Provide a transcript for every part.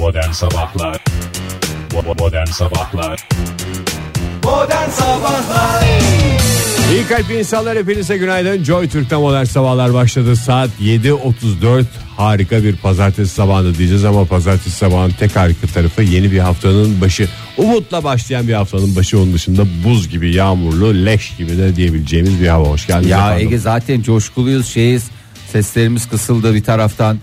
Modern Sabahlar Modern Sabahlar Modern Sabahlar İyi kalp insanlar hepinize günaydın. Joy Türk'te modern sabahlar başladı. Saat 7.34 harika bir pazartesi sabahı diyeceğiz ama pazartesi sabahın tek harika tarafı yeni bir haftanın başı. Umutla başlayan bir haftanın başı onun dışında buz gibi yağmurlu leş gibi de diyebileceğimiz bir hava. Hoş geldiniz Ya efendim. Ege zaten coşkuluyuz şeyiz. Seslerimiz kısıldı bir taraftan.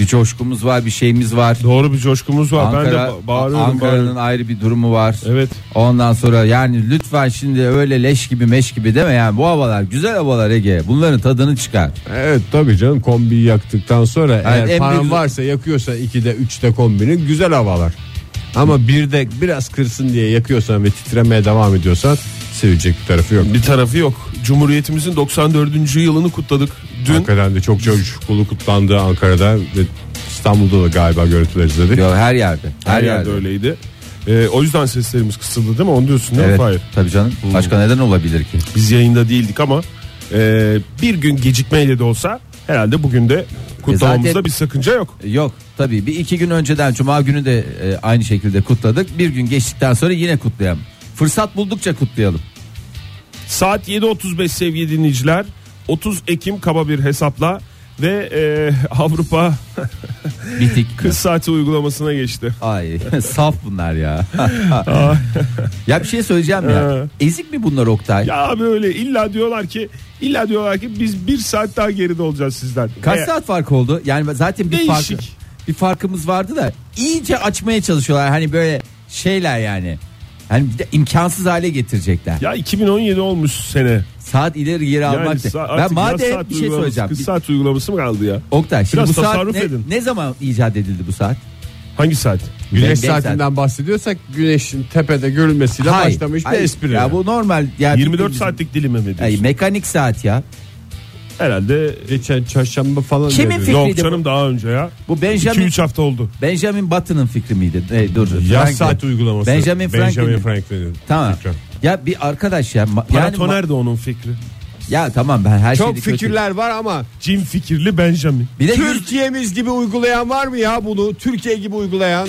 Bir coşkumuz var bir şeyimiz var. Doğru bir coşkumuz var. ben de Ankara, ba- bağırıyorum. Ankara'nın ayrı bir durumu var. Evet. Ondan sonra yani lütfen şimdi öyle leş gibi meş gibi deme yani bu havalar güzel havalar Ege. Bunların tadını çıkar. Evet tabii canım kombiyi yaktıktan sonra eğer en paran büyük- varsa yakıyorsa 2'de 3'te kombinin güzel havalar. Ama bir de biraz kırsın diye yakıyorsan ve titremeye devam ediyorsan sevecek bir tarafı yok. Bir tarafı yok. Cumhuriyetimizin 94. yılını kutladık. Dün de çok coşkulu kutlandı Ankara'da ve İstanbul'da da galiba görüntüler izledik. Yo, her yerde. Her, her yerde öyleydi. Ee, o yüzden seslerimiz kısıldı değil mi? Onu diyorsun değil mi? Evet Hayır. tabii canım. Başka neden olabilir ki? Biz yayında değildik ama e, bir gün gecikmeyle de olsa herhalde bugün de kutlamamızda zaten- bir sakınca yok. Yok tabii bir iki gün önceden Cuma günü de e, aynı şekilde kutladık. Bir gün geçtikten sonra yine kutlayalım. Fırsat buldukça kutlayalım. Saat 7.35 sevgili dinleyiciler. 30 Ekim kaba bir hesapla ve e, Avrupa Bitik. kız saati uygulamasına geçti. Ay saf bunlar ya. ya bir şey söyleyeceğim ya. Ezik mi bunlar Oktay? Ya böyle illa diyorlar ki illa diyorlar ki biz bir saat daha geride olacağız sizden. Kaç E, saat fark oldu? Yani zaten bir Değişik. farkı bir farkımız vardı da iyice açmaya çalışıyorlar. Hani böyle şeyler yani. Hani bir de imkansız hale getirecekler. Ya 2017 olmuş sene. Saat ileri geri Yani almak. sa- ben madem saat bir şey söyleyeceğim. Kız saat uygulaması mı kaldı ya? Oktay şimdi Biraz bu saat ne, edin. ne zaman icat edildi bu saat? Hangi saat? Güneş Ben- ben saatinden bahsediyorsak güneşin tepede görülmesiyle Hayır, başlamış bir hayır. espri. Ya bu normal. Ya 24 bildiğimiz- saatlik dilime mi diyorsun? Ay, mekanik saat ya. Herhalde Geçen çarşamba falan Kimin dedi. fikri? yok Fikriydi canım daha önce ya. Bu Benjamin 2-3 hafta oldu. Benjamin Button'ın fikri miydi? E, dur. Yaz Franklin. saat uygulaması. Benjamin Franklin'in. Franklin'in. Tamam. fikri. Ya bir arkadaş ya. ma- Yani Paratoner de onun fikri. ya tamam ben her Çok şeyi kötü- fikirler var ama Cin fikirli Benjamin. Bir de Türkiye'miz gibi uygulayan var mı ya bunu? Türkiye gibi uygulayan.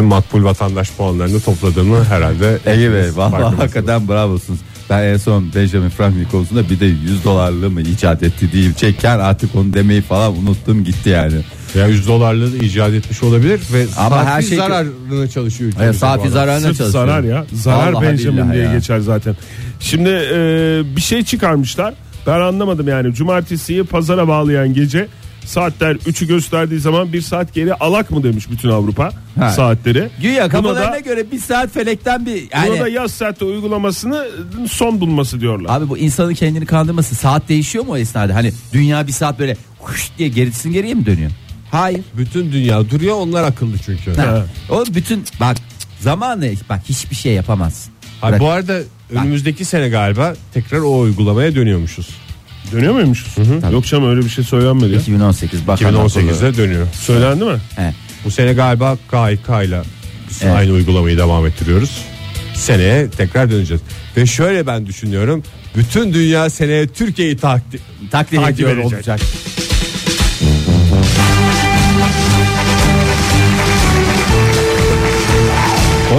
Bütün makbul vatandaş puanlarını topladığını herhalde vallahi farkındasınız. hakikaten bravosunuz. Ben en son Benjamin Franklin konusunda bir de 100 dolarlı mı icat etti diyeyim çekken artık onu demeyi falan unuttum gitti yani. Ya 100 dolarlığı icat etmiş olabilir ve Ama safi her şey- zararına çalışıyor. Hayır, safi zararına Sırf çalışıyor. zarar ya. Zarar Vallahi Benjamin diye ya. geçer zaten. Şimdi e, bir şey çıkarmışlar. Ben anlamadım yani. Cumartesiyi pazara bağlayan gece saatler 3'ü gösterdiği zaman bir saat geri alak mı demiş bütün Avrupa Ha. saatleri. Güya kafalarına da, göre bir saat felekten bir buna da yani yaz saatte uygulamasını son bulması diyorlar. Abi bu insanın kendini kandırması saat değişiyor mu o esnada? Hani dünya bir saat böyle huş diye gerisin geriye mi dönüyor? Hayır. Bütün dünya duruyor onlar akıllı çünkü. Ha. O bütün bak zamanı bak hiçbir şey yapamazsın. Ay, Bırak. bu arada önümüzdeki sene galiba tekrar o uygulamaya dönüyormuşuz. Dönüyor muymuşuz? Yok canım öyle bir şey söylenmedi. ya. 2018 bak 2018'de dönüyor. Söylendi mi? He. Bu sene galiba KHK ile biz Evet. aynı uygulamayı devam ettiriyoruz. Seneye tekrar döneceğiz. Ve şöyle ben düşünüyorum. Bütün dünya seneye Türkiye'yi takdir takdir Takip ediyor edecek. olacak.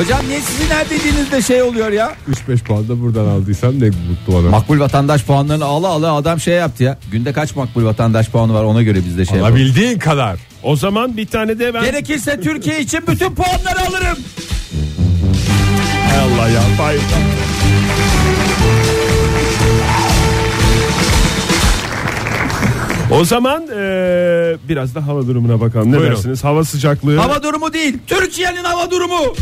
Hocam niye sizin her dediğinizde şey oluyor ya? 3-5 puan da buradan aldıysam ne mutlu bana. Makbul vatandaş puanlarını ala ala adam şey yaptı ya. Günde kaç makbul vatandaş puanı var ona göre biz de şey yapalım. Alabildiğin kadar. O zaman bir tane de ben... Gerekirse Türkiye için bütün puanları alırım. Hay Allah ya. Hayır. O zaman eee, biraz da hava durumuna bakalım. Ne Buyurun. dersiniz? Hava sıcaklığı. Hava durumu değil. Türkiye'nin hava durumu.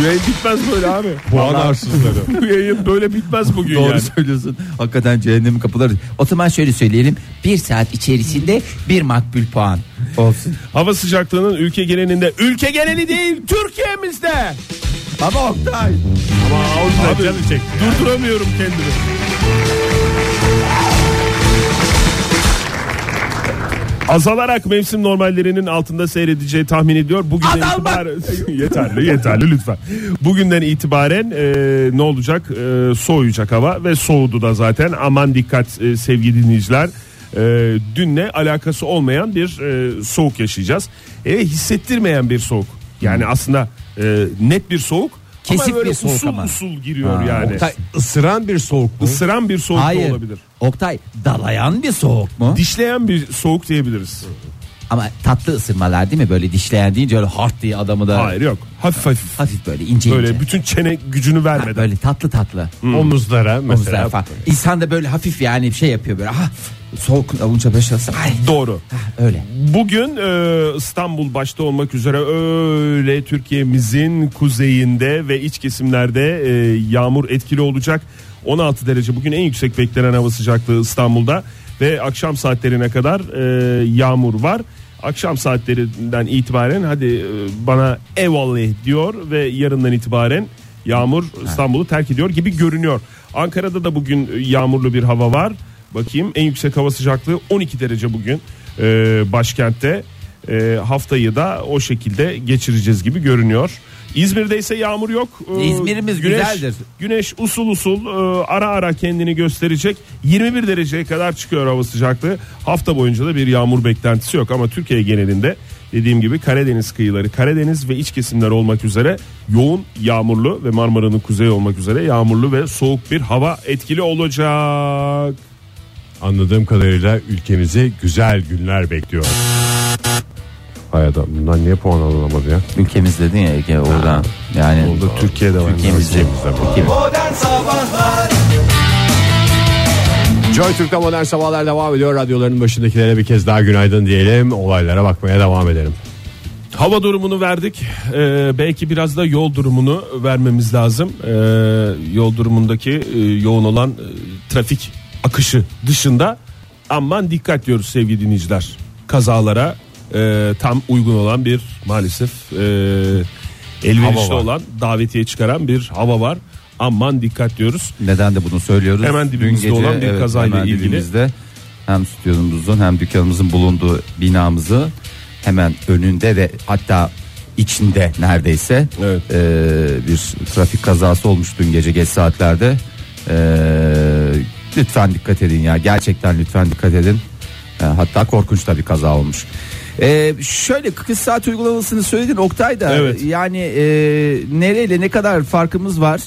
Bu yayın bitmez böyle abi. Puan arsızları. Bu yayın böyle bitmez bugün Doğru yani. söylüyorsun. Hakikaten cehennemin kapıları. O zaman şöyle söyleyelim. Bir saat içerisinde bir makbul puan olsun. Hava sıcaklığının ülke genelinde, ülke geneli değil, Türkiye'mizde. Ama Oktay. Ama o Abi, canı çekti. Durduramıyorum kendimi. Azalarak mevsim normallerinin altında seyredeceği tahmin ediyor. Bugünden itibaren yeterli yeterli lütfen. Bugünden itibaren e, ne olacak? E, soğuyacak hava ve soğudu da zaten. Aman dikkat e, sevgili dinleyiciler. E, dünle alakası olmayan bir e, soğuk yaşayacağız. E, hissettirmeyen bir soğuk. Yani aslında e, net bir soğuk. Kesik ama böyle bir soğuk usul ama. usul giriyor Ha, yani. Oktay, ısıran bir soğuk mu? Isıran bir soğuk da Hayır. olabilir. Oktay dalayan bir soğuk mu? Dişleyen bir soğuk diyebiliriz. Ama tatlı ısırmalar değil mi? Böyle dişleyen deyince öyle hard diye adamı da Hayır yok. Hafif hafif. hafif böyle ince Böyle ince. bütün çene gücünü Ha, vermeden. böyle tatlı tatlı. Omuzlara Omuzlar mesela. falan. İnsan da böyle hafif yani şey yapıyor böyle. Ah, soğuk olunca böyle şey ay Doğru. ha, öyle. Bugün e, İstanbul başta olmak üzere öyle Türkiye'mizin kuzeyinde ve iç kesimlerde e, yağmur etkili olacak. 16 derece bugün en yüksek beklenen hava sıcaklığı İstanbul'da ve akşam saatlerine kadar e, yağmur var. Akşam saatlerinden itibaren hadi e, bana eyvallah diyor ve yarından itibaren yağmur İstanbul'u terk ediyor gibi görünüyor. Ankara'da da bugün yağmurlu bir hava var. Bakayım en yüksek hava sıcaklığı 12 derece bugün e, başkentte. E, haftayı da o şekilde geçireceğiz gibi görünüyor. İzmir'de ise yağmur yok. E, İzmir'imiz güzeldir. Güneş usul usul e, ara ara kendini gösterecek. 21 dereceye kadar çıkıyor hava sıcaklığı. Hafta boyunca da bir yağmur beklentisi yok ama Türkiye genelinde dediğim gibi Karadeniz kıyıları, Karadeniz ve iç kesimler olmak üzere yoğun yağmurlu ve Marmara'nın kuzeyi olmak üzere yağmurlu ve soğuk bir hava etkili olacak. Anladığım kadarıyla ülkemizi güzel günler bekliyor. Hay adam bundan niye puan alınamadı ya? Ülkemiz dedin ya Ege oradan. Yani Orada Türkiye'de var. Türkiye'mizde. Ülkemizde var. Türkiye- Modern Sabahlar Joy Türk'te modern sabahlar devam ediyor. Radyoların başındakilere bir kez daha günaydın diyelim. Olaylara bakmaya devam edelim. Hava durumunu verdik. Ee, belki biraz da yol durumunu vermemiz lazım. Ee, yol durumundaki e, yoğun olan e, trafik akışı dışında aman dikkat diyoruz sevgili dinleyiciler. Kazalara e, tam uygun olan bir maalesef e, elverişli olan davetiye çıkaran bir hava var. Aman dikkat diyoruz. Neden de bunu söylüyoruz? Hemen dibimizde Dün gece, olan bir evet, kazayla ilgili. dibimizde hem stüdyomuzun hem dükkanımızın bulunduğu binamızı hemen önünde ve hatta içinde neredeyse Evet. e, bir trafik kazası olmuş dün gece geç saatlerde. E, lütfen dikkat edin ya gerçekten lütfen dikkat edin. E, hatta korkunç da bir kaza olmuş. E, şöyle 40 saat uygulamasını söyledin Oktay da Evet. yani e, nereyle ne kadar farkımız var?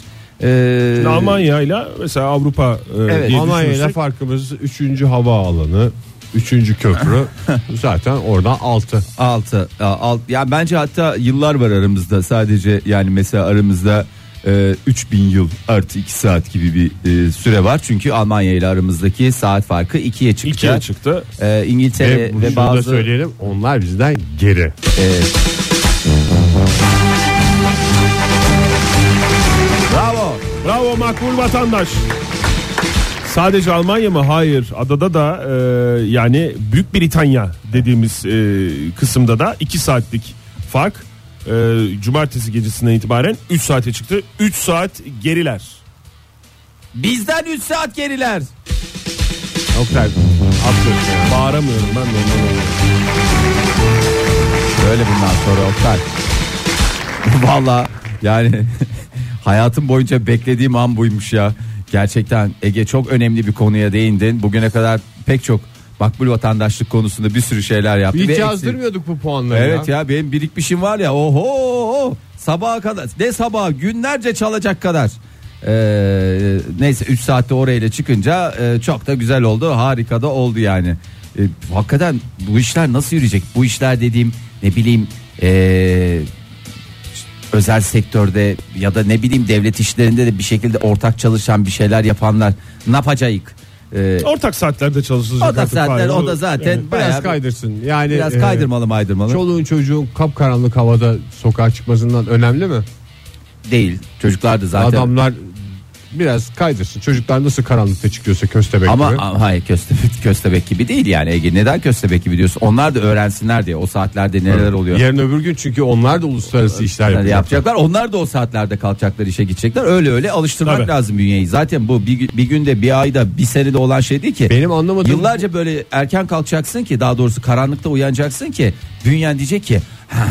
E, Almanya ile mesela Avrupa e, Evet. diye Almanya ile düşünürsek- farkımız 3. hava alanı, 3. köprü. Zaten oradan 6. 6 alt ya bence hatta yıllar var aramızda sadece yani mesela aramızda e, 3000 yıl artı 2 saat gibi bir e, süre var çünkü Almanya ile aramızdaki saat farkı 2'ye çıktı. İkiye çıktı. E, İngiltere Ve, ve, şunu da bazı söyleyelim onlar bizden geri. e, Bravo. Bravo makbul vatandaş. Sadece Almanya mı? Hayır. Adada da e, yani Büyük Britanya dediğimiz e, kısımda da 2 saatlik fark. E, cumartesi gecesinden itibaren 3 saate çıktı. 3 saat geriler. Bizden 3 saat geriler. Oktay atlıyorsun ya. Bağıramıyorum ben oluyor. Böyle bundan sonra Oktay. Valla yani hayatım boyunca beklediğim an buymuş ya. Gerçekten Ege çok önemli bir konuya değindin. Bugüne kadar pek çok makbul vatandaşlık konusunda bir sürü şeyler yaptı. Hiç ve yazdırmıyorduk bu puanları Evet ya. ya benim birikmişim var ya oho sabaha kadar ne sabaha günlerce çalacak kadar. Ee, neyse 3 saatte orayla çıkınca e, çok da güzel oldu harika da oldu yani. E, hakikaten bu işler nasıl yürüyecek bu işler dediğim ne bileyim e, özel sektörde ya da ne bileyim devlet işlerinde de bir şekilde ortak çalışan bir şeyler yapanlar ne yapacağız? E, Ortak saatlerde çalışılacak. o da artık. zaten Hayır, o da zaten Biraz bayağı bir- kaydırsın. Yani biraz e, kaydırmalı maydırmalı. Çoluğun çocuğun kapkaranlık havada sokağa çıkmasından önemli mi? değil. Çocuklar da zaten Adamlar biraz kaydırsın. Çocuklar nasıl karanlıkta çıkıyorsa köstebek Ama gibi. a- hayır köstebek, köstebek gibi değil yani Ege. Neden köstebek gibi diyorsun? Onlar da öğrensinler diye o saatlerde neler oluyor. Yarın öbür gün çünkü onlar da uluslararası işler Yani yapacaklar. yapacaklar. Onlar da o saatlerde kalkacaklar işe gidecekler. Öyle öyle alıştırmak Tabii. lazım bünyeyi. Zaten bu bir, gü- bir günde bir ayda bir senede olan şey değil ki. Benim anlamadığım Yıllarca böyle erken kalkacaksın ki daha doğrusu karanlıkta uyanacaksın ki bünyen diyecek ki ha,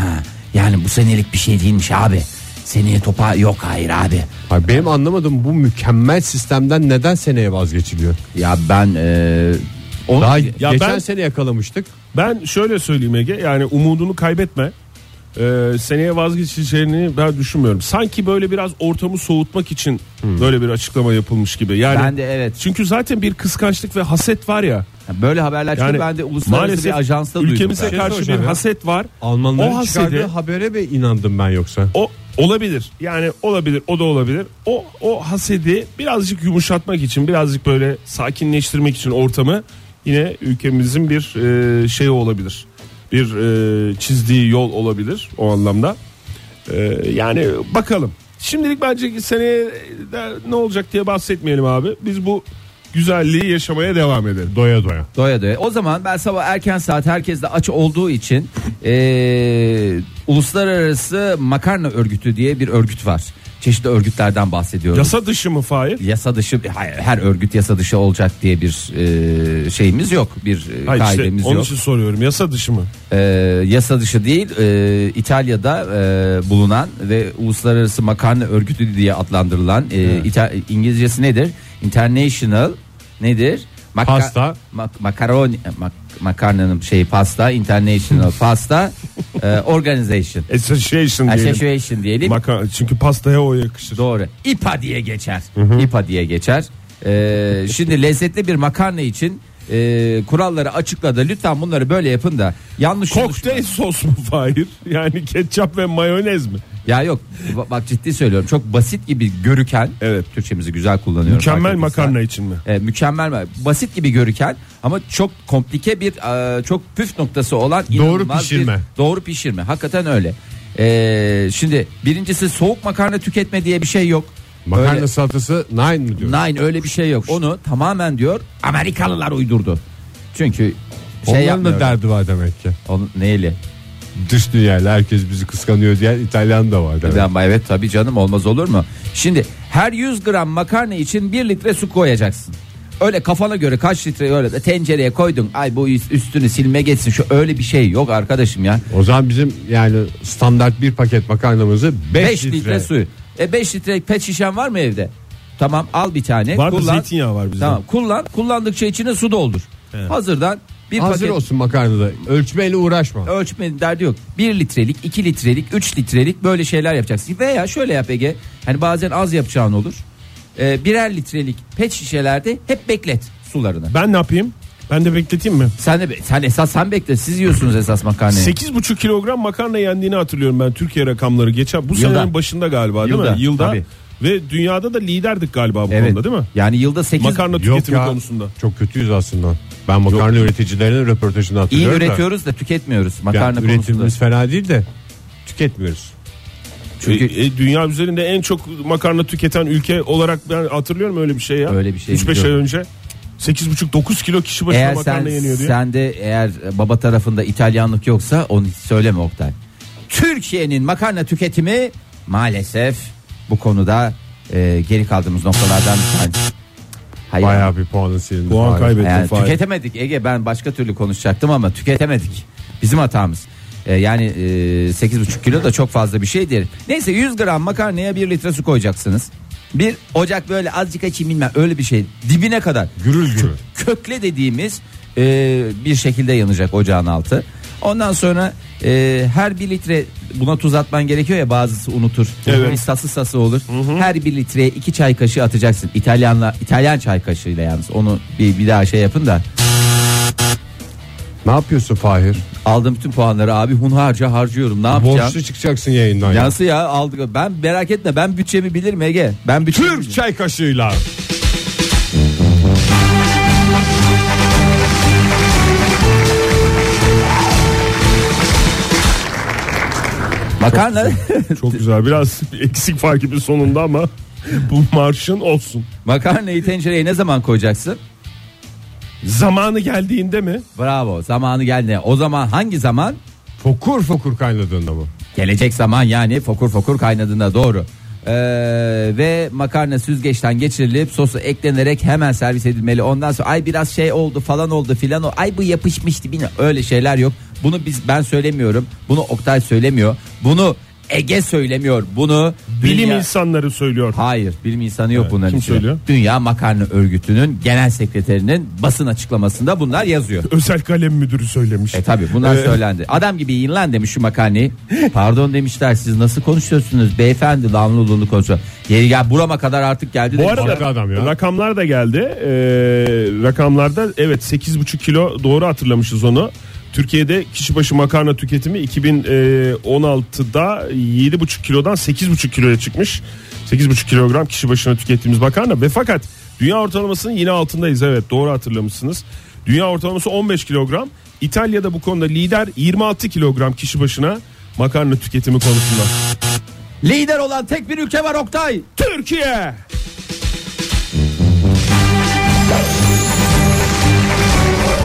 yani bu senelik bir şey değilmiş abi. Seneye topa yok hayır abi. Hayır, benim anlamadığım bu mükemmel sistemden neden seneye vazgeçiliyor? Ya ben e, onu, Daha Ya geçen ben- sene yakalamıştık. Ben şöyle söyleyeyim Ege yani umudunu kaybetme. Ee, seneye vazgeçeceğini ben düşünmüyorum. Sanki böyle biraz ortamı soğutmak için böyle bir açıklama yapılmış gibi. Yani Hmm. Ben de evet. Çünkü zaten bir kıskançlık ve haset var ya. böyle haberler çıkıyor. Yani ben de uluslararası bir ajansta duydum. ülkemize Şey karşı bir haset var. Almanların o çıkardığı hasedi habere mi inandım ben yoksa? o olabilir. Yani olabilir, o da olabilir. O o hasedi birazcık yumuşatmak için, birazcık böyle sakinleştirmek için ortamı yine ülkemizin bir e, şey olabilir. Bir e, çizdiği yol olabilir o anlamda. E, yani bakalım. Şimdilik bence seneye ne olacak diye bahsetmeyelim abi. Biz bu güzelliği yaşamaya devam edelim. Doya doya. Doya doya. O zaman ben sabah erken saat herkes de aç olduğu için eee, Uluslararası Makarna Örgütü diye bir örgüt var. Çeşitli örgütlerden bahsediyorum. Yasa dışı mı Fahir? Yasa dışı hayır, her örgüt yasa dışı olacak diye bir eee, şeyimiz yok. Bir Hayır işte, kaidemiz onun yok. için soruyorum. Yasa dışı mı? Eee, yasa dışı değil eee, İtalya'da eee, bulunan ve Uluslararası Makarna Örgütü diye adlandırılan eee, İta- İngilizcesi nedir? International nedir? Maka- Pasta. mak- makaroni mak- makarnanın şeyi pasta international pasta eee, organization Association diyelim. association diyelim Maka- çünkü pastaya o yakışır. doğru İPA diye geçer İPA diye geçer Eee, şimdi lezzetli bir makarna için eee, kuralları açıkladı lütfen bunları böyle yapın da yanlış Kokteyl sos mu Fahir? Yani ketçap ve mayonez mi? Ya yok ba- bak ciddi söylüyorum çok basit gibi görüken Evet. Türkçemizi güzel kullanıyorum. Mükemmel fark ettiysen. makarna için mi? E, mükemmel ma- basit gibi görüken ama çok komplike bir e, çok püf noktası olan inanılmaz pişirme. bir- doğru pişirme hakikaten öyle. E, şimdi birincisi soğuk makarna tüketme diye bir şey yok. Makarna Öyle- salatası nine mi diyor? Nine öyle bir şey yok. Onu tamamen diyor Amerikalılar uydurdu. Çünkü şey Onların da derdi var demek ki. Onun neyle? Dış dünyayla herkes bizi kıskanıyor diyen İtalyan da var demek. Ben, evet tabii canım olmaz olur mu? Şimdi her 100 gram makarna için 1 litre su koyacaksın. Öyle kafana göre kaç litre öyle de tencereye koydun. Ay bu üst- üstünü silme geçsin. Şu öyle bir şey yok arkadaşım ya. O zaman bizim yani standart bir paket makarnamızı 5, 5 litre. su. E 5 litre pet şişen var mı evde? Tamam al bir tane. Var kullan. zeytinyağı var bizde. Tamam kullan. Kullandıkça içine su doldur. Hazırdan bir Hazır paket olsun makarnada. Ölçmeyle uğraşma. ölçmenin derdi yok. 1 litrelik, 2 litrelik, 3 litrelik böyle şeyler yapacaksın. Veya şöyle yap Ege. Hani bazen az yapacağın olur. Ee, birer litrelik pet şişelerde hep beklet sularını. Ben ne yapayım? Ben de bekleteyim mi? Sen de be- sen esas sen bekle. Siz yiyorsunuz esas makarnayı. 8,5 kilogram makarna yendiğini hatırlıyorum ben Türkiye rakamları geçen bu Yılda. senenin başında galiba değil Yılda, mi? Yılda. tabii. Ve dünyada da liderdik galiba bu Evet. konuda değil mi? Yani yılda 8 Makarna Yok tüketimi ya konusunda. çok kötüyüz aslında. Ben makarna üreticilerinin röportajını iyi hatırlıyorum da. üretiyoruz da tüketmiyoruz Yani makarna konusunda. üretimimiz fena değil de tüketmiyoruz. Çünkü- E, e, dünya üzerinde en çok makarna tüketen ülke olarak ben hatırlıyorum öyle bir şey ya. Öyle bir şey 3-5 ay biliyorum. önce 8,5-9 kilo kişi başına Eğer makarna sen, yeniyor diye. sen de eğer baba tarafında İtalyanlık yoksa onu hiç söyleme Oktay. Türkiye'nin makarna tüketimi maalesef bu konuda e, geri kaldığımız noktalardan bir tanesi. Hayır. Bayağı bir puanı silindi. Puan Fahir. kaybettin Yani Fahir. tüketemedik Ege ben başka türlü konuşacaktım ama tüketemedik. Bizim hatamız. E, yani e, 8,5 kilo da çok fazla bir şey değil. Neyse 100 gram makarnaya 1 litre su koyacaksınız. Bir ocak böyle azıcık açayım bilmem öyle bir şey dibine kadar. Gürül gürül. kökle dediğimiz e, bir şekilde yanacak ocağın altı. Ondan sonra e, her bir litre buna tuz atman gerekiyor ya bazısı unutur. Evet. Bir sası sası olur. Her bir litreye iki çay kaşığı atacaksın. İtalyanla İtalyan çay kaşığıyla yalnız. Onu bir, bir daha şey yapın da. Ne yapıyorsun Fahir? Aldım bütün puanları abi hunharca harcıyorum. Ne yapacağım? Borçlu çıkacaksın yayından. ya. Yansı ya aldık. Ben merak etme ben bütçemi bilirim Ege. Ben bütçemi Türk bilirim. çay kaşığıyla. Makarna Çok güzel biraz eksik var gibi sonunda ama Bu marşın olsun. Makarnayı tencereye ne zaman koyacaksın? Zamanı geldiğinde mi? Bravo zamanı geldi. O zaman hangi zaman? Fokur fokur kaynadığında mı? Gelecek zaman yani fokur fokur kaynadığında doğru. Ee, ve makarna süzgeçten geçirilip sosu eklenerek hemen servis edilmeli. Ondan sonra ay biraz şey oldu falan oldu filan o ay bu yapışmıştı bilmiyorum. öyle şeyler yok. Bunu biz ben söylemiyorum. Bunu Oktay söylemiyor. Bunu Ege söylemiyor. Bunu Bilim dünya- insanları söylüyor. Hayır bilim insanı yok Evet, bunların kim içinde. söylüyor? Dünya Makarna Örgütü'nün genel sekreterinin basın açıklamasında bunlar yazıyor. Özel kalem müdürü söylemiş. E tabi bunlar Ee, söylendi. Adam gibi yiyin lan demiş şu makarnayı. Pardon demişler siz nasıl konuşuyorsunuz beyefendi lanlılığını konuşuyor. Yeri gel burama kadar artık geldi. Bu arada Haklı adam ya. rakamlar da geldi. Ee, rakamlarda evet 8,5 kilo doğru hatırlamışız onu. Türkiye'de kişi başı makarna tüketimi 2016'da 7,5 kilodan 8,5 kiloya çıkmış. 8,5 kilogram kişi başına tükettiğimiz makarna ve fakat dünya ortalamasının yine altındayız evet doğru hatırlamışsınız. Dünya ortalaması 15 kilogram. İtalya'da bu konuda lider 26 kilogram kişi başına makarna tüketimi konusunda. Lider olan tek bir ülke var Oktay. Türkiye!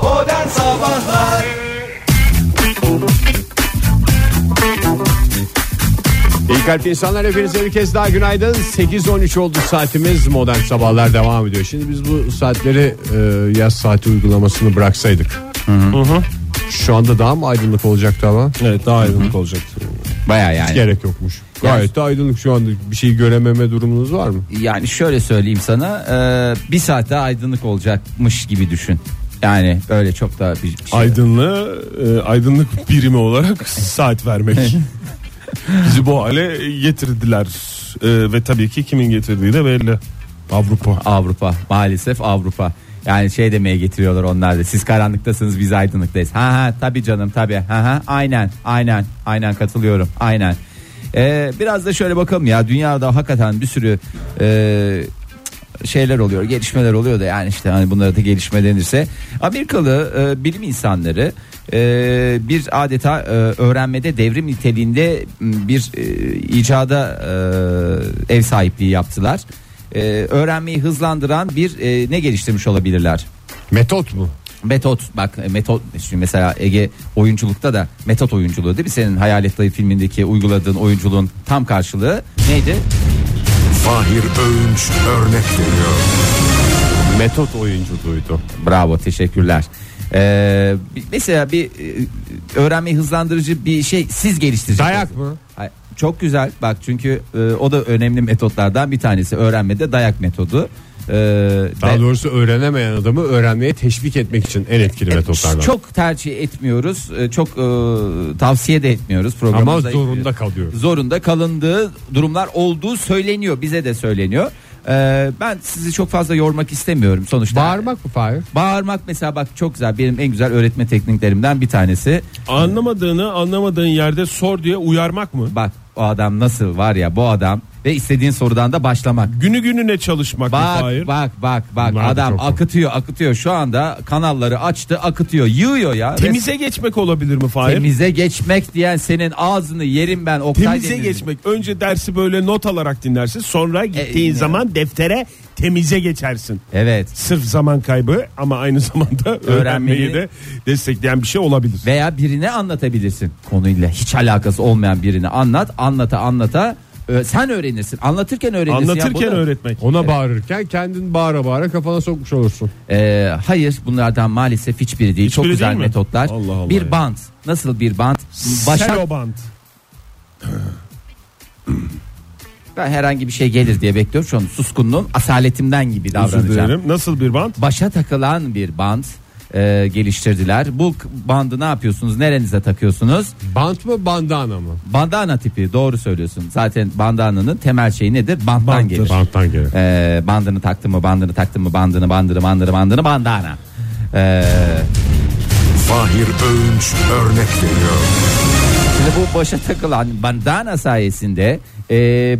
Modern Sabahlar İyi kalp insanlar hepinize bir kez daha günaydın. 8.13 oldu saatimiz. Modern sabahlar devam ediyor. Şimdi biz bu saatleri e, yaz saati uygulamasını bıraksaydık. Şu anda daha mı aydınlık olacaktı ama Evet daha aydınlık olacaktı. Baya yani. Gerek yokmuş. Gayet de aydınlık şu anda. Bir şey görememe durumunuz var mı? Yani şöyle söyleyeyim sana e, bir saat daha aydınlık olacakmış gibi düşün. Yani öyle çok da bir şey. Aydınlığı e, aydınlık birimi olarak saat vermek. Bizi bu hale getirdiler. E, ve tabii ki kimin getirdiği de belli. Avrupa. Avrupa maalesef Avrupa. Yani şey demeye getiriyorlar onlar da. Siz karanlıktasınız biz aydınlıktayız. Ha ha tabii canım tabii. Ha ha aynen aynen aynen katılıyorum aynen. Ee, biraz da şöyle bakalım ya dünyada hakikaten bir sürü e, şeyler oluyor gelişmeler oluyor da yani işte hani bunlara da gelişme denirse Amerikalı e, bilim insanları e, bir adeta e, öğrenmede devrim niteliğinde bir e, icada e, ev sahipliği yaptılar. E, öğrenmeyi hızlandıran bir e, ne geliştirmiş olabilirler? Metot mu? Metot bak e, metot şimdi mesela Ege oyunculukta da metot oyunculuğu değil mi senin Hayalet Dayı filmindeki uyguladığın oyunculuğun tam karşılığı neydi? Fahir Öğünç örnek veriyor. Metot oyunculuğuydu Bravo teşekkürler. Ee, mesela bir e, öğrenmeyi hızlandırıcı bir şey siz geliştireceksiniz. Dayak mı? Çok güzel bak çünkü e, o da önemli metotlardan bir tanesi öğrenmede dayak metodu. Ee, Daha ve- doğrusu öğrenemeyen adamı öğrenmeye teşvik etmek için en etkili metotlardan çok tercih etmiyoruz e, çok e, tavsiye de etmiyoruz Ama programımızda. zorunda kalıyoruz zorunda kalındığı durumlar olduğu söyleniyor bize de söyleniyor. Ee, ben sizi çok fazla yormak istemiyorum sonuçta. Bağırmak mı Fahir? Bağırmak mesela bak çok güzel benim en güzel öğretme tekniklerimden bir tanesi. Anlamadığını anlamadığın yerde sor diye uyarmak mı? Bak o adam nasıl var ya bu adam ve istediğin sorudan da başlamak. Günü gününe çalışmak mı Bak Fahir? bak bak bak Bunlar da adam çok- akıtıyor akıtıyor şu anda kanalları açtı akıtıyor yığıyor ya. Temize geçmek olabilir mi Fahir? temize geçmek diyen senin ağzını yerim ben Oktay Temize Demirci. geçmek. Önce dersi böyle not alarak dinlersin. Sonra gittiğin E, zaman deftere temize geçersin. Evet Sırf zaman kaybı ama aynı zamanda öğrenmeyi de destekleyen bir şey olabilir. veya birine anlatabilirsin konuyla hiç alakası olmayan birini anlat anlata anlata Sen öğrenirsin anlatırken öğrenirsin ya, Anlatırken da- öğretmek. Ona bağırırken kendin bağıra bağıra kafana sokmuş olursun. Ee, hayır bunlardan maalesef hiçbiri değil çok Hiçbiri güzel değil mi? metotlar Allah Allah bir ya. bant nasıl bir bant başa Seloband. ben herhangi bir şey gelir diye bekliyorum şu an suskunluğum asaletimden gibi davranacağım. Nasıl bir band? başa takılan bir bant e, geliştirdiler bu bandı ne yapıyorsunuz nerenize takıyorsunuz Bant mı bandana mı? bandana tipi doğru söylüyorsun zaten bandananın temel şeyi nedir banttan Banttır. gelir Banttan gelir. Ee, bandını taktın mı bandını taktın mı bandını bandını bandını bandını bandana. Ee, Fahir Öğünç örnek veriyor. şimdi bu başa takılan bandana sayesinde e,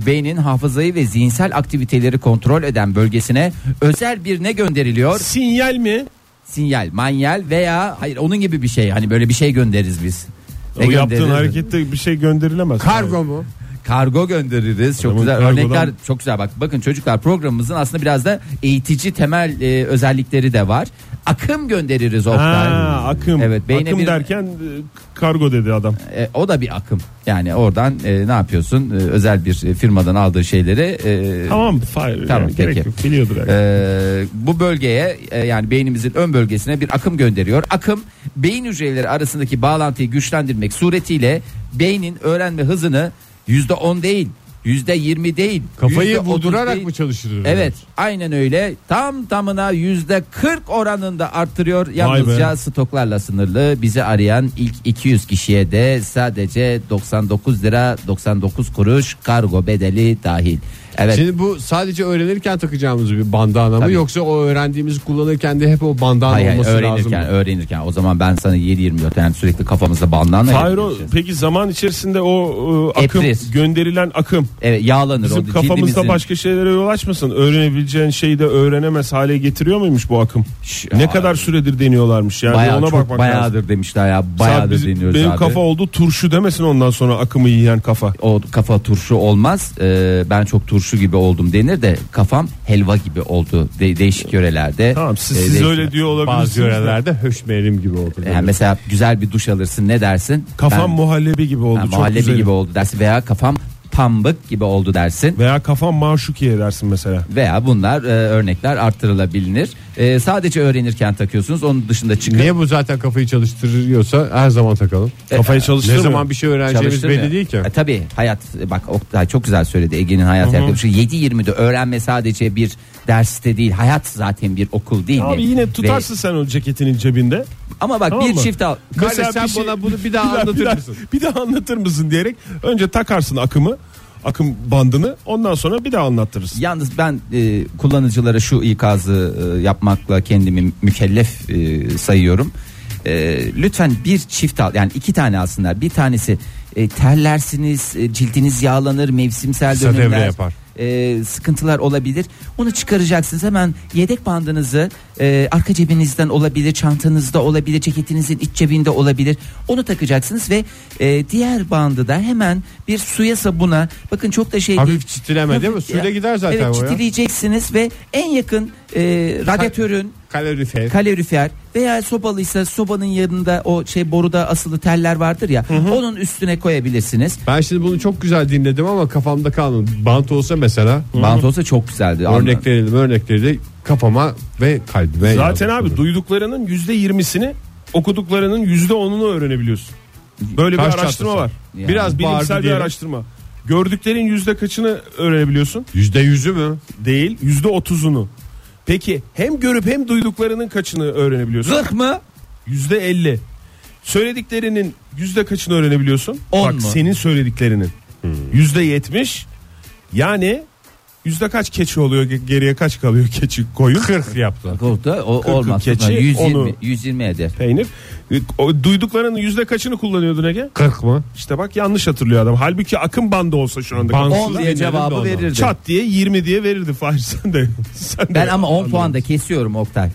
beynin hafızayı ve zihinsel aktiviteleri kontrol eden bölgesine özel bir ne gönderiliyor? Sinyal mi? Sinyal, manyal veya hayır onun gibi bir şey. Hani böyle bir şey göndeririz biz. Ne o yaptığın göndeririz? harekette bir şey gönderilemez. Kargo mu? Kargo göndeririz. Çok Adamın güzel kargodan- örnekler çok güzel bak. Bakın çocuklar programımızın aslında biraz da eğitici temel e, özellikleri de var. Akım göndeririz Oktay. Ha, akım. Evet, beyne akım bir- derken e, kargo dedi adam. E, o da bir akım. Yani oradan e, ne yapıyorsun? E, özel bir e, firmadan aldığı şeyleri e, Tamam Fahir. Tamam, yani gerek peki. yok, biliyordur. yani. e, bu bölgeye e, yani beynimizin ön bölgesine bir akım gönderiyor. Akım beyin hücreleri arasındaki bağlantıyı güçlendirmek suretiyle beynin öğrenme hızını yüzde on değil yüzde yirmi değil Kafayı yüzde otuz vurdurarak değil. mı çalıştırır? Evet aynen öyle tam tamına yüzde 40 oranında arttırıyor yalnızca stoklarla sınırlı bizi arayan ilk 200 kişiye de sadece 99 lira 99 kuruş kargo bedeli dahil. Evet Şimdi bu sadece öğrenirken takacağımız bir bandana mı Tabii. yoksa o öğrendiğimizi kullanırken de hep o bandana hayır, hayır, olması lazım öğrenirken mı? öğrenirken o zaman ben sana 7-24 yani sürekli kafamızda bandana Fahir o, peki zaman içerisinde o e, akım Eprir. gönderilen akım Evet yağlanır bizim o kafamızda cildimizin- başka şeylere yol açmasın. Öğrenebileceğin şeyi de öğrenemez hale getiriyor muymuş bu akım? Şş, ne ya, kadar süredir deniyorlarmış yani bayağı ona çok bakmak lazım. bayağıdır demişler ya bayağıdır bizim- deniyoruz benim abi. kafa oldu turşu demesin ondan sonra akımı yiyen kafa. o kafa turşu olmaz. Ee, ben çok turşu gibi oldum denir de kafam helva gibi oldu de- değişik yörelerde. Tamam siz, Ee, siz değişik- öyle diyor olabilirsiniz. Bazı de. yörelerde höşmerim gibi oldu. Yani mesela güzel bir duş alırsın ne dersin? Kafam Ben- muhallebi gibi oldu Ha, çok muhallebi güzel. gibi oldu dersin veya kafam pambık gibi oldu dersin. Veya kafam maşukiye dersin mesela. Veya bunlar e, örnekler arttırılabilir. E, sadece öğrenirken takıyorsunuz. Onun dışında çıkıp Niye bu zaten kafayı çalıştırıyorsa her zaman takalım. Kafayı Ne çalıştırmıyor. zaman bir şey öğreneceğimiz çalıştırmıyor. belli değil ki. E, tabii hayat bak Oktay çok güzel söyledi Ege'nin hayat yaklaşımı. 7-20'de öğrenme sadece bir derste değil hayat zaten bir okul değil mi? Abi yine Ve- tutarsın sen o ceketinin cebinde. ama bak Tamam bir mı? çift al. Kardeş sen bir şey- bana bunu bir daha anlatır mısın? Bir daha anlatır mısın diyerek önce takarsın akımı, akım bandını ondan sonra bir daha anlattırırsın. Yalnız ben e, kullanıcılara şu ikazı e, yapmakla kendimi mükellef e, sayıyorum. E, lütfen bir çift al yani iki tane alsınlar. Bir tanesi e, terlersiniz, e, cildiniz yağlanır, mevsimsel Kısa dönemler. devre yapar. e, sıkıntılar olabilir. Onu çıkaracaksınız hemen yedek bandınızı e, arka cebinizden olabilir, çantanızda olabilir, ceketinizin iç cebinde olabilir. Onu takacaksınız ve e, diğer bandı da hemen bir suya sabuna bakın çok da şey Hafif değil. çitileme değil mi? Suyla gider zaten Evet o ya. çitileyeceksiniz ve en yakın e, radyatörün Kalorifer. kalorifer veya sobalıysa sobanın yanında o şey boruda asılı teller vardır ya onun üstüne koyabilirsiniz. Ben şimdi bunu çok güzel dinledim ama kafamda kalmadı. Bant olsa mesela Bant olsa çok güzeldi. örnekleri örnekleri de kafama ve kalbime Zaten abi duyduklarının yüzde yirmisini okuduklarının yüzde onunu öğrenebiliyorsun. Böyle Taş bir araştırma var. Yani. Biraz bilimsel bir araştırma. Gördüklerin yüzde kaçını öğrenebiliyorsun? Yüzde yüzü mü? Değil, yüzde otuzunu. Peki hem görüp hem duyduklarının kaçını öğrenebiliyorsun? Zırh mı? Yüzde elli. Söylediklerinin yüzde kaçını öğrenebiliyorsun? On Bak mu? senin söylediklerinin. Yüzde yetmiş. Yani yüzde kaç keçi oluyor ge- geriye kaç kalıyor keçi koyun? 40 yaptı. Koltuğa o Kırk olmaz. keçi, 120 onu- 120 eder. Peynir. E, O duyduklarının yüzde kaçını kullanıyordun Ege? 40 mı? İşte bak yanlış hatırlıyor adam. Halbuki akım bandı olsa şu anda. Band- 10 Ansızın diye de cevabı verirdi. Çat diye 20 diye verirdi Fahir sen de. Sen de Ben ama 10 anladın. puan da kesiyorum Oktay.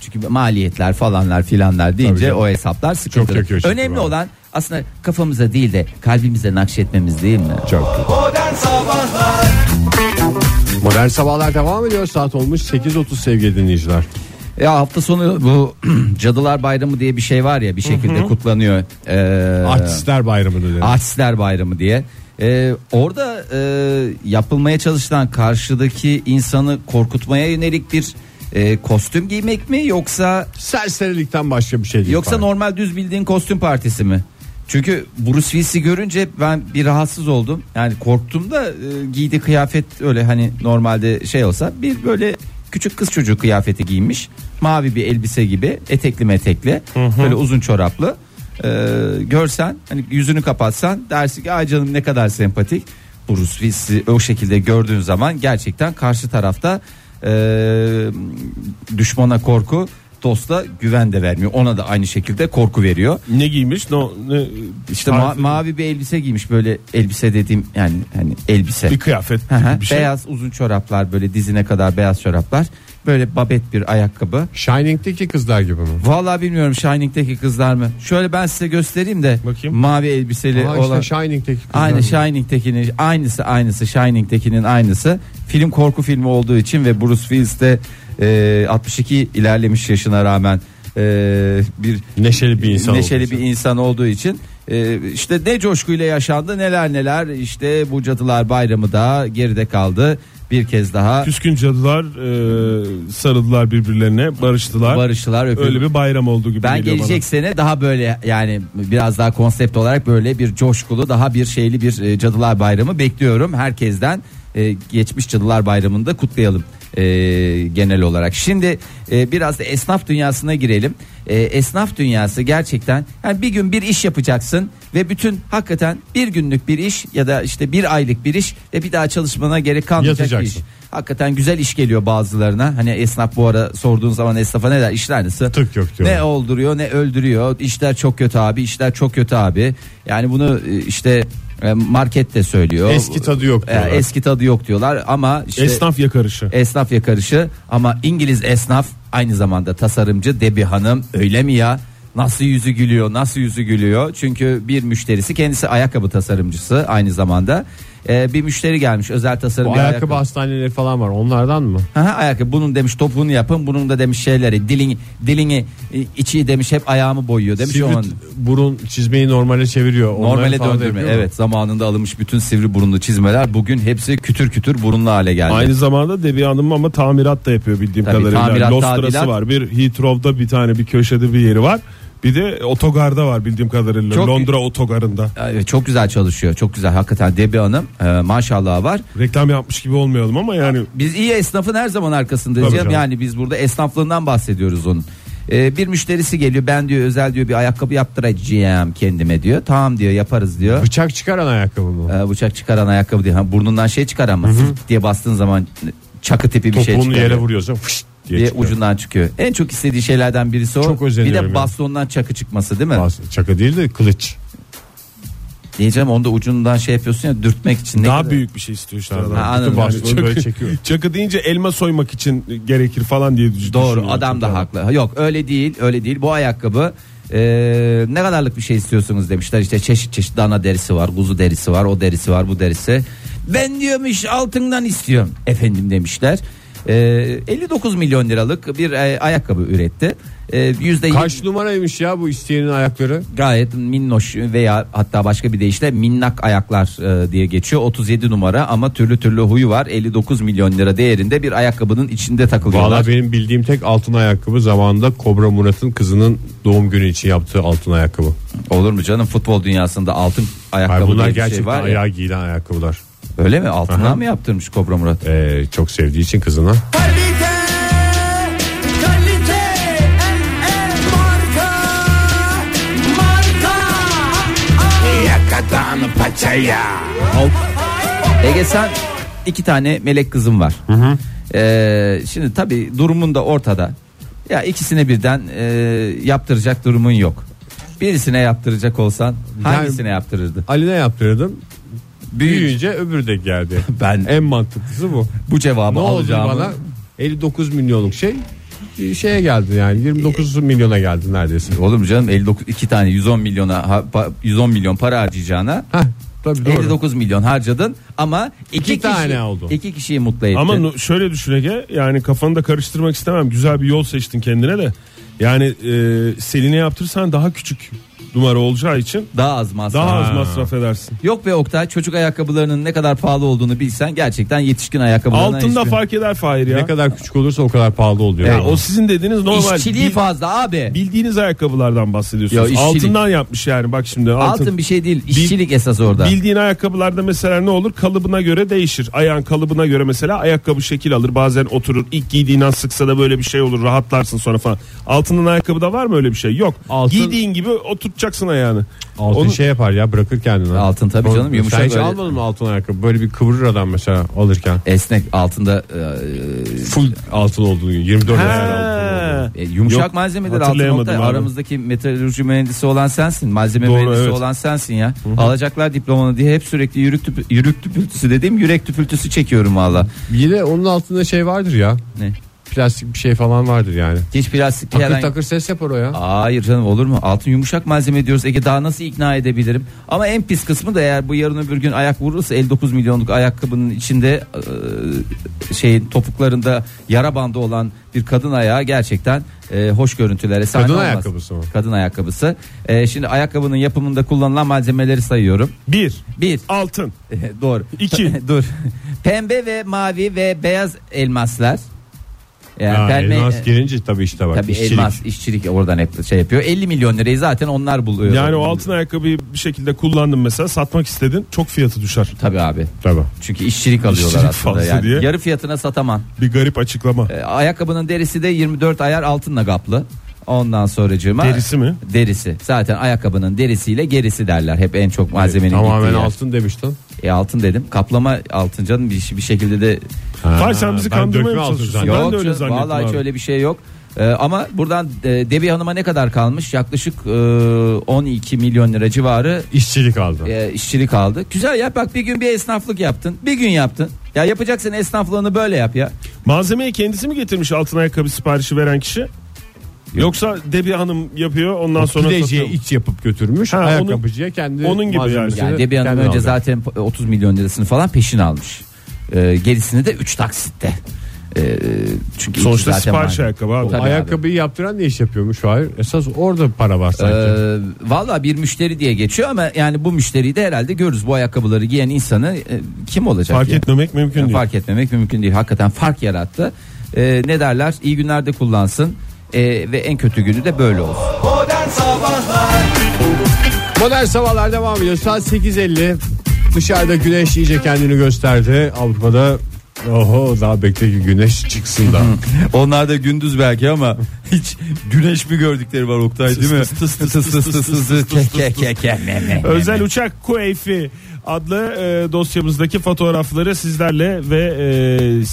Çünkü maliyetler falanlar filanlar deyince o hesaplar çünkü Önemli olan aslında kafamıza değil de kalbimize nakşetmemiz değil mi? Çok. Modern Sabahlar Modern sabahlar devam ediyor. Saat olmuş 8.30 sevgili dinleyiciler. Ya hafta sonu bu Cadılar Bayramı diye bir şey var ya bir şekilde kutlanıyor. Ee, Artistler bayramı dedi. Artistler Bayramı diye. Ee, orada e, yapılmaya çalışılan karşıdaki insanı korkutmaya yönelik bir e, kostüm giymek mi yoksa Serserilikten başka bir şey değil. yoksa normal düz bildiğin kostüm partisi mi? Çünkü Bruce Willis'i görünce ben bir rahatsız oldum. Yani korktum da e, giydiği kıyafet öyle hani normalde şey olsa bir böyle küçük kız çocuğu kıyafeti giymiş. Mavi bir elbise gibi etekli metekli böyle uzun çoraplı. E, görsen hani yüzünü kapatsan dersin ki ay canım ne kadar sempatik. Bruce Willis'i o şekilde gördüğün zaman gerçekten karşı tarafta e, düşmana korku dosta güven de vermiyor. Ona da aynı şekilde korku veriyor. Ne giymiş? No, ne, İşte ma- mavi bir elbise giymiş böyle elbise dediğim yani hani elbise. bir kıyafet Hı bir şey. Beyaz uzun çoraplar böyle dizine kadar beyaz çoraplar. Böyle babet bir ayakkabı. Shining'deki kızlar gibi mi? Vallahi bilmiyorum Shining'deki kızlar mı? Şöyle ben size göstereyim de. Bakayım. Mavi elbiseli Aa, olan. işte Shining'teki kızlar Aynı mı? Shining'tekinin aynısı aynısı Shining'tekinin aynısı. Film korku filmi olduğu için ve Bruce Willis de e, 62 ilerlemiş yaşına rağmen e, bir Neşeli bir insan neşeli bir için. insan olduğu için e, işte ne coşkuyla yaşandı neler neler işte bu cadılar bayramı da geride kaldı bir kez daha Küskün cadılar e, sarıldılar birbirlerine barıştılar. barıştılar öpüldü. Öyle bir bayram oldu gibi Ben geliyor gelecek sene daha böyle yani biraz daha konsept olarak böyle bir coşkulu daha bir şeyli bir e, Cadılar Bayramı bekliyorum herkesten. E, geçmiş Cadılar Bayramı'nı da kutlayalım e, genel olarak. Şimdi e, biraz da esnaf dünyasına girelim. E, esnaf dünyası gerçekten yani bir gün bir iş yapacaksın ve bütün hakikaten bir günlük bir iş ya da işte bir aylık bir iş ve bir daha çalışmana gerek kalmayacak bir iş. Yatacaksın. Hakikaten güzel iş geliyor bazılarına. Hani esnaf bu ara sorduğun zaman esnafa ne der? İşler nasıl? Tık yok diyor. Ne olduruyor ne öldürüyor. İşler çok kötü abi işler çok kötü abi. Yani bunu e, işte e, market de söylüyor. Eski tadı yok E, diyorlar. Eski tadı yok diyorlar ama işte Esnaf yakarışı. esnaf yakarışı ama İngiliz esnaf aynı zamanda tasarımcı Debbie Hanım öyle mi ya? Nasıl yüzü gülüyor nasıl yüzü gülüyor çünkü bir müşterisi kendisi ayakkabı tasarımcısı aynı zamanda E, bir müşteri gelmiş özel tasarım O bir ayakkabı hastaneleri falan var onlardan mı? Aha, ayakkabı bunun demiş topuğunu yapın bunun da demiş şeyleri dilini dilini e, içi demiş hep ayağımı boyuyor demiş Sivri onun burun çizmeyi normale çeviriyor. Normale döndürme evet zamanında alınmış bütün sivri burunlu çizmeler bugün hepsi kütür kütür burunlu hale geldi. Aynı zamanda Debbie Hanım ama tamirat da yapıyor bildiğim Tabii, kadarıyla. tamirat, Lostrası tadilat. var. Bir Heathrow'da bir tane bir köşede bir yeri var. Bir de otogarda var bildiğim kadarıyla. Çok- Londra otogarında. Evet, çok güzel çalışıyor çok güzel hakikaten Debbie Hanım e, maşallah var. Reklam yapmış gibi olmayalım ama yani Biz iyi esnafın her zaman arkasındayız. Tabii canım. Yani biz burada esnaflığından bahsediyoruz onun. Ee, bir müşterisi geliyor ben diyor özel diyor bir ayakkabı yaptıracağım kendime diyor. Tamam diyor yaparız diyor. Bıçak çıkaran ayakkabı mı? Ee, bıçak çıkaran ayakkabı diyor. Ha, burnundan şey çıkar ama fırt diye bastığın zaman çakı tipi bir şey Topuğunu çıkıyor. yere vuruyorsa fışt diye, diye çıkıyor. ucundan çıkıyor. En çok istediği şeylerden birisi o. Çok bir özeniyorum de ya. bastondan çakı çıkması değil mi? Bas- Çaka değil de kılıç. Diyeceğim onda ucundan şey yapıyorsun ya dürtmek için. Ne daha kadar- büyük bir şey istiyor işte adam. Ha, anladım. Bütün bastonu böyle çekiyor. Çakı deyince elma soymak için gerekir falan diye düş- Doğru adam da haklı. Yok öyle değil öyle değil. Bu ayakkabı e, ne kadarlık bir şey istiyorsunuz demişler. İşte çeşit çeşit dana derisi var, kuzu derisi var, o derisi var, bu derisi. Ben diyormuş altından istiyorum. Efendim demişler. E, 59 milyon liralık bir e, ayakkabı üretti. E, yüzde Kaç numaraymış ya bu isteyenin ayakları? gayet minnoş veya hatta başka bir deyişle minnak ayaklar e, diye geçiyor. 37 numara ama türlü türlü huyu var. 59 milyon lira değerinde bir ayakkabının içinde takılıyorlar. Valla benim bildiğim tek altın ayakkabı zamanında Kobra Murat'ın kızının doğum günü için yaptığı altın ayakkabı. Olur mu canım futbol dünyasında altın Hayır, ayakkabı bunlar diye bir şey gerçekten var ya. ayağa giyilen ayakkabılar. Öyle mi? Altından Aha. mı yaptırmış Kobra Murat? Ee, çok sevdiği için kızına. Kalite, kalite, marka, marka. Ege sen iki tane melek kızım var. Ee, şimdi tabii durumun da ortada. Ya ikisine birden e, yaptıracak durumun yok. Birisine yaptıracak olsan hangisine yaptırırdı? Ali'ne yaptırdım. Büyüyünce öbürü de geldi. ben en mantıklısı bu. bu cevabı Ne oldu alacağım. bana? 59 milyonluk şey şeye geldi yani 29 milyona geldi neredeyse. Olur mu canım 59 iki tane 110 milyona ha- pa- 110 milyon para harcayacağına Heh, tabii doğru. 59 milyon harcadın ama iki, İki kişi, tane oldu. iki kişiyi mutlu ettin. Ama nu- şöyle düşün Ege yani kafanı da karıştırmak istemem. Güzel bir yol seçtin kendine de. Yani e, Selin'e yaptırsan daha küçük numara olacağı için daha az masraf. daha az masraf edersin. Yok be Oktay çocuk ayakkabılarının ne kadar pahalı olduğunu bilsen gerçekten yetişkin ayakkabılarına Altında hiçbir- fark eder Fahir ya. Ne kadar küçük olursa o kadar pahalı oluyor. Ya o sizin dediğiniz normal. İşçiliği Bil- fazla abi. bildiğiniz ayakkabılardan bahsediyorsunuz. Ya işçilik. Altından yapmış yani bak şimdi altın. Altın bir şey değil işçilik esas orada. Bildiğin ayakkabılarda mesela ne olur? Kalıbına göre değişir. Ayağın kalıbına göre mesela ayakkabı şekil alır. Bazen oturur. İlk giydiğin an sıksa da böyle bir şey olur. Rahatlarsın sonra falan. Altının ayakkabıda var mı öyle bir şey? Yok. Altın- Giydiğin gibi oturtacaksın ayağını. Altın Onu- şey yapar ya bırakır kendini. Altın tabii canım, yumuşak Sen hiç öyle. almadın mı altın ayakkabı? Böyle bir kıvırır adam mesela alırken. Esnek altında e, Full altın 24 Ha. ayar altın olduğunu. e, yumuşak Yok, malzemeler altın Oktay. abi. Aramızdaki metalurji mühendisi olan sensin. Malzeme Doğru, mühendisi evet. olan sensin ya. Alacaklar diplomanı diye hep sürekli yürük, tüpü, yürük tüpültüsü dediğim yürek tüpültüsü çekiyorum valla. De onun altında şey vardır ya. Ne? Plastik bir şey falan vardır yani. Hiç plastik Takır herhangi- takır ses yapar o ya. Hayır canım olur mu? Altın yumuşak malzeme diyoruz. Ege daha nasıl ikna edebilirim? Ama en pis kısmı da eğer bu yarın öbür gün ayak vurursa 59 milyonluk ayakkabının içinde e, şeyin topuklarında yara bandı olan bir kadın ayağı gerçekten e, hoş görüntülere sahne Kadın olmaz. ayakkabısı mı? Kadın ayakkabısı. E, şimdi ayakkabının yapımında kullanılan malzemeleri sayıyorum. Bir Bir. altın. Doğru. İki. Dur. Pembe ve mavi ve beyaz elmaslar. Yani Ha, pembe- elmas girince tabii işte bak. Tabii işçilik. elmas işçilik oradan hep şey yapıyor. 50 milyon lirayı zaten onlar buluyor. Yani o altın ayakkabıyı bir şekilde kullandın mesela satmak istedin çok fiyatı düşer. Tabii abi. Tabii. Çünkü işçilik alıyorlar İşçilik aslında. Yani. diye. Yarı fiyatına satamam. Bir garip açıklama. E, ayakkabının derisi de 24 ayar altınla kaplı. Ondan sonracığıma Derisi mi? Derisi. Zaten ayakkabının derisiyle gerisi derler. Hep en çok malzemenin Tamamen gittiği yer. altın demiştin. E, altın dedim. Kaplama altın canım bir, bir şekilde de Sen bizi ben kandırmaya dökme mı çalışıyorsun? Ben de öyle zannettim Vallahi hiç abi. öyle bir şey yok. Ee, ama buradan e, Debi Hanım'a ne kadar kalmış? Yaklaşık e, 12 milyon lira civarı İşçilik aldı. e, işçilik aldı. Güzel ya bak bir gün bir esnaflık yaptın. Bir gün yaptın. Ya yapacaksan esnaflığını böyle yap ya. Malzemeyi kendisi mi getirmiş altın ayakkabı siparişi veren kişi? Yoksa Debi Hanım yapıyor ondan sonra Pideciye satıyor mu? iç yapıp götürmüş. Ha, onun- ayakkabıcıya kendi onun gibi malzemesini Yani Debi Hanım kendi önce aldı. zaten 30 milyon lirasını falan peşin almış. Ee, gerisini de 3 taksitte. Ee, çünkü Sonuçta zaten sipariş var. ayakkabı abi. Tabii abi. Ayakkabıyı yaptıran ne iş yapıyormuş hayır? Esas orada para var sanki. Ee, Valla bir müşteri diye geçiyor ama yani bu müşteriyi de herhalde görürüz. Bu ayakkabıları giyen insanı e, kim olacak? Fark ya? etmemek mümkün Yani değil. Fark etmemek mümkün değil. Hakikaten fark yarattı. Ee, ne derler? İyi günlerde kullansın. Ee, ve en kötü günü de böyle olsun. Modern Sabahlar Modern sabahlar devam ediyor. Saat 8.50. Dışarıda güneş iyice kendini gösterdi. Avrupa'da oho daha bekle ki güneş çıksın da. Onlar da gündüz belki ama hiç güneş mi gördükleri var Oktay değil mi? Özel uçak Kueyfi adlı e, dosyamızdaki fotoğrafları sizlerle ve e,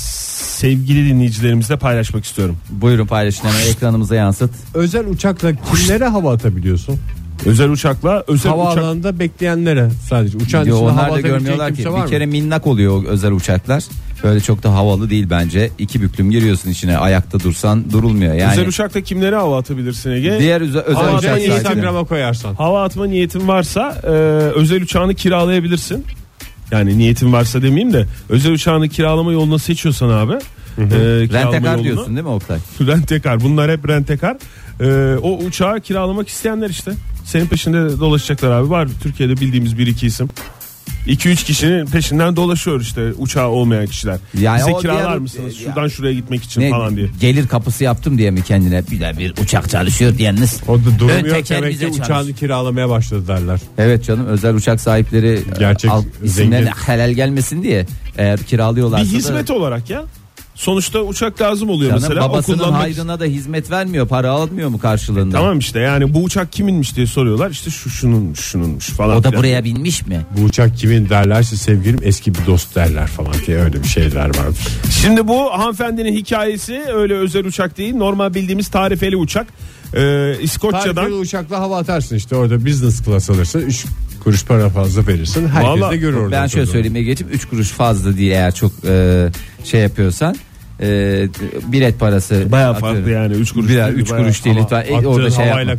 sevgili dinleyicilerimizle paylaşmak istiyorum. Buyurun paylaşın hemen ekranımıza yansıt. Özel uçakla kimlere hava atabiliyorsun? Özel uçakla özel uçak Havaalanında bekleyenlere sadece. Uçağın Yo, içinde onlar da atabileceğin görmüyorlar ki. Bir kere minnak oluyor o özel uçaklar. Böyle çok da havalı değil bence. İki büklüm giriyorsun içine ayakta dursan durulmuyor. Yani özel uçakta kimlere hava atabilirsin Ege? diğer özel, özel Ancak uçak sahibine. Instagram'a koyarsan. Hava atma niyetin varsa e, özel uçağını kiralayabilirsin. Yani niyetin varsa demeyeyim de özel uçağını kiralama yolunu seçiyorsan abi. e, kiralama Rentekar yolunu- diyorsun değil mi Oktay? Rentekar bunlar hep rentekar. E, o uçağı kiralamak isteyenler işte. Senin peşinde dolaşacaklar abi. Var Türkiye'de bildiğimiz bir iki isim. 2-3 kişinin peşinden dolaşıyor işte uçağı olmayan kişiler. Yani Bize kiralar diğer- mısınız? e, Şuradan ya- şuraya gitmek için Ne, falan diye. gelir kapısı yaptım diye mi kendine bir de bir uçak çalışıyor diyeniniz. O da durum Ön yok teker demek ki uçağını kiralamaya başladı derler. Evet canım özel uçak sahipleri Gerçek al, isimlerine zengin. helal gelmesin diye eğer kiralıyorlarsa Bir da- hizmet olarak ya. Sonuçta uçak lazım oluyor Canım mesela. O babasının kullanmak- hayrına da hizmet vermiyor para almıyor mu karşılığında? Tamam işte yani bu uçak kiminmiş diye soruyorlar. İşte şu şununmuş şununmuş falan. O da filan. buraya binmiş mi? Bu uçak kimin derlerse sevgilim eski bir dost derler falan diye öyle bir şeyler vardır. Şimdi bu hanımefendinin hikayesi öyle özel uçak değil. Normal bildiğimiz tarifeli uçak. Ee, İskoçya'dan. Tarifeli uçakla hava atarsın işte orada business class alırsın 3 kuruş para fazla verirsin. Herkes Vallahi de görür orada. Ben şöyle söyleyeyim Ege'ciğim 3 kuruş fazla diye eğer çok e, şey yapıyorsan e, bilet parası atıyorum. farklı yani 3 kuruş. Birer değil, 3 bayağı. kuruş değil lütfen. E, orada şey havayla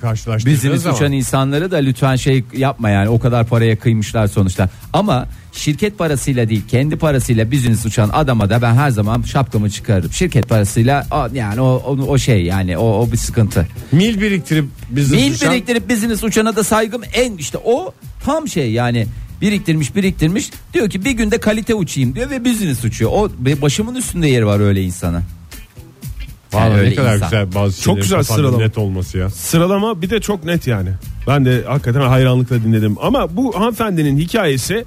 zaman- uçan insanları da lütfen şey yapma yani o kadar paraya kıymışlar sonuçta. Ama şirket parasıyla değil kendi parasıyla business uçan adama da ben her zaman şapkamı çıkarırım. Şirket parasıyla o, yani o, o, o şey yani o, o bir sıkıntı. Mil biriktirip business Mil uçan- biriktirip business uçana da saygım en işte o tam şey yani biriktirmiş biriktirmiş diyor ki bir günde kalite uçayım diyor ve business uçuyor. O ve başımın üstünde yeri var öyle insana. Vallahi Yani ne öyle kadar insan. güzel bazı Çok şeylerin güzel kafanda sıralama. net olması ya. Sıralama bir de çok net yani. Ben de hakikaten hayranlıkla dinledim. Ama bu hanımefendinin hikayesi e,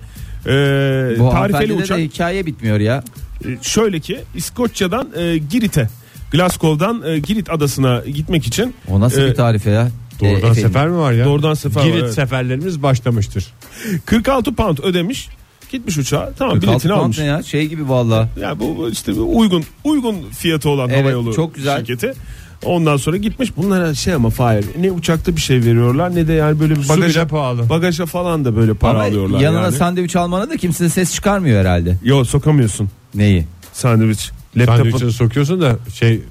Bu tarifeli hanımefendide uçak. de hikaye bitmiyor ya. E, şöyle ki İskoçya'dan e, Girit'e Glasgow'dan e, Girit adasına gitmek için O nasıl e, bir tarife ya? Doğrudan E, efendim, sefer mi var ya? Doğrudan sefer var, Girit evet. seferlerimiz başlamıştır. 46 pound ödemiş. Gitmiş uçağa. Tamam 46 biletini pound almış. ne ya? Şey gibi valla. Ya bu işte uygun uygun fiyatı olan Evet, havayolu çok güzel. şirketi. Ondan sonra gitmiş bunlara şey ama Fahir ne uçakta bir şey veriyorlar ne de yani böyle bir Su bagaja, bile pahalı. bagaja falan da böyle para Ama alıyorlar yanına yani. sandviç almana da kimse ses çıkarmıyor herhalde. Yo sokamıyorsun Neyi? sandviç. Laptopu Sandviçini sokuyorsun da şey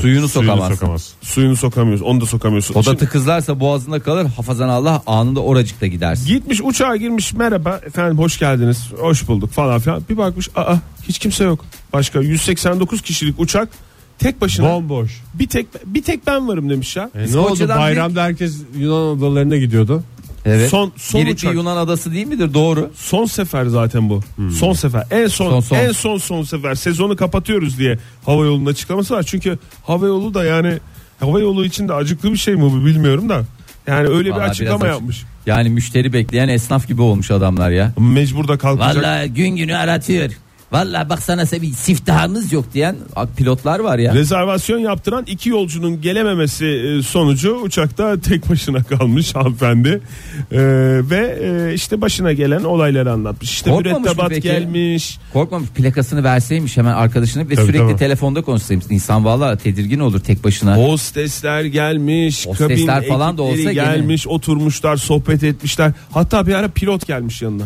Suyunu sokamazsın. sokamaz. Suyunu sokamıyoruz. Onu da sokamıyorsun. O da Şimdi tıkızlarsa boğazında kalır. Hafazan Allah anında oracıkta gidersin. gitmiş uçağa girmiş merhaba efendim hoş geldiniz. Hoş bulduk falan filan. Bir bakmış aa hiç kimse yok. Başka 189 kişilik uçak tek başına Bomboş. bir tek bir tek ben varım demiş ya. E, ne oldu İskoçya'dan bayramda herkes Yunan adalarına gidiyordu. Evet. Son- son Girit uçak. Yunan adası değil midir? Doğru. Son sefer zaten bu. Son sefer. En son, Son, son. en son son sefer sezonu kapatıyoruz diye hava yolunun açıklaması var. Çünkü hava yolu da yani hava yolu için de acıklı bir şey mi bu bilmiyorum da. Yani öyle Vallahi bir açıklama biraz yapmış. Yani müşteri bekleyen esnaf gibi olmuş adamlar ya. Mecbur da kalkacak. Vallahi gün günü aratıyor. Vallahi baksana bir siftahımız yok diyen pilotlar var ya. Rezervasyon yaptıran iki yolcunun gelememesi e, sonucu uçakta tek başına kalmış hanımefendi. Ee, ve e, işte başına gelen olayları anlatmış. İşte Korkmamış mürettebat gelmiş. Korkmamış plakasını verseymiş hemen arkadaşına ve Tabii, sürekli tabii. telefonda konuşsaymış. İnsan vallahi tedirgin olur tek başına. Hostesler gelmiş, Hostesler kabin falan da olsa gene. gelmiş, oturmuşlar, sohbet etmişler. Hatta bir ara pilot gelmiş yanına.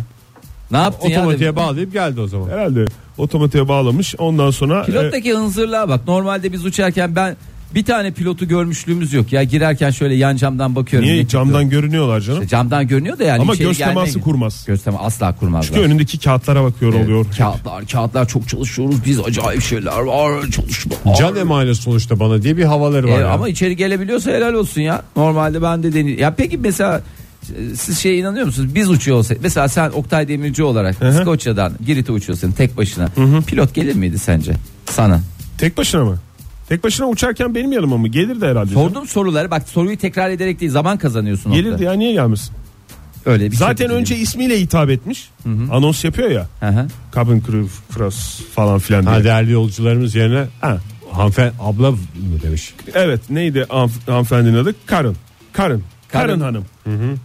Ne yaptın ya? Otomatiğe bağlayıp geldi o zaman. Herhalde otomatiğe bağlamış. Ondan sonra e, Pilottaki hınzırlığa bak. Normalde biz uçarken ben bir tane pilotu görmüşlüğümüz yok ya. Girerken şöyle yan camdan bakıyorum. niye camdan görünüyorlar canım? İşte camdan görünüyor da yani Ama göz teması kurmaz. Göz teması asla kurmazlar. Çünkü önündeki kağıtlara bakıyor Evet, oluyor. Kağıtlar kağıtlar çok çalışıyoruz biz acayip şeyler var çalışma. Can emanet sonuçta bana diye bir havaları var. E, ya. ama içeri gelebiliyorsa helal olsun ya. Normalde ben de deni. Ya peki mesela e, siz şeye inanıyor musunuz? Biz uçuyor olsaydık. Mesela sen Oktay Demirci olarak hı. Skoçya'dan Girit'e uçuyorsun tek başına. Pilot gelir miydi sence? Sana. Tek başına mı? Tek başına uçarken benim yanıma mı? Gelirdi herhalde. canım. Sorduğum soruları bak soruyu tekrar ederek değil zaman kazanıyorsun. Gelirdi Oktay. ya niye gelmesin? Öyle bir Zaten şey önce ismiyle hitap etmiş. Anons yapıyor ya. Hı hı. Cabin crew cross falan filan diye. Ha, değerli yolcularımız yerine Ha. hanımefendi abla mı demiş. Evet neydi hanf- hanımefendinin adı? Karın. Karın. Karın Karın. hanım.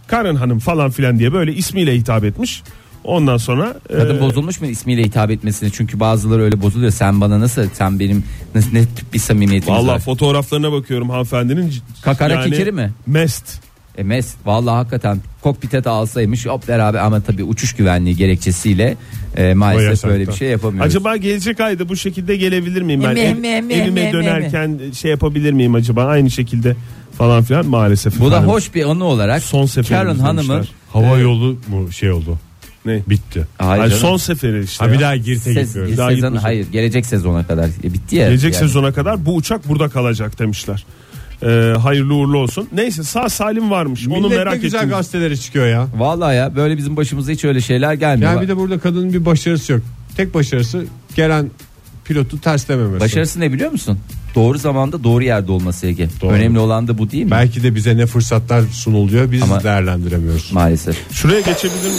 Karın hanım falan filan diye böyle ismiyle hitap etmiş. Ondan sonra Kadın e, bozulmuş mu ismiyle hitap etmesini? Çünkü bazıları öyle bozuluyor. Sen bana nasıl sen benim ne, ne tip bir samimiyetimiz Vallahi var? fotoğraflarına bakıyorum hanımefendinin. Kakara kikiri mi? Mest. E mes vallahi hakikaten kokpite de alsaymış hop beraber ama tabii uçuş güvenliği gerekçesiyle e, maalesef böyle bir şey yapamıyoruz. Acaba gelecek ayda bu şekilde gelebilir miyim ben? Ev- me, me, evime me, me, dönerken şey yapabilir miyim acaba? Aynı şekilde falan filan maalesef. Bu da hoş bir anı olarak Son Karen Hanım'ın. Hava yolu mu şey oldu? Ne? Bitti. Hayır canım. son seferi işte. Ha ya. bir daha Girit'e Sez- gitmiyoruz. Daha sezon, gitmeyecek. hayır gelecek sezona kadar E, bitti ya. Gelecek yani. sezona kadar bu uçak burada kalacak demişler. Ee, hayırlı uğurlu olsun. Neyse sağ salim varmış. Onu Millet merak ne güzel ettim. gazeteleri çıkıyor ya. Vallahi ya böyle bizim başımıza hiç öyle şeyler gelmiyor. Yani bir de burada kadının bir başarısı yok. Tek başarısı gelen pilotu terslememesi. Başarısı ne biliyor musun? Doğru zamanda doğru yerde olması Ege. Doğru. Önemli olan da bu değil mi? Belki de bize ne fırsatlar sunuluyor biz Ama- değerlendiremiyoruz. Maalesef. Şuraya geçebilir miyim?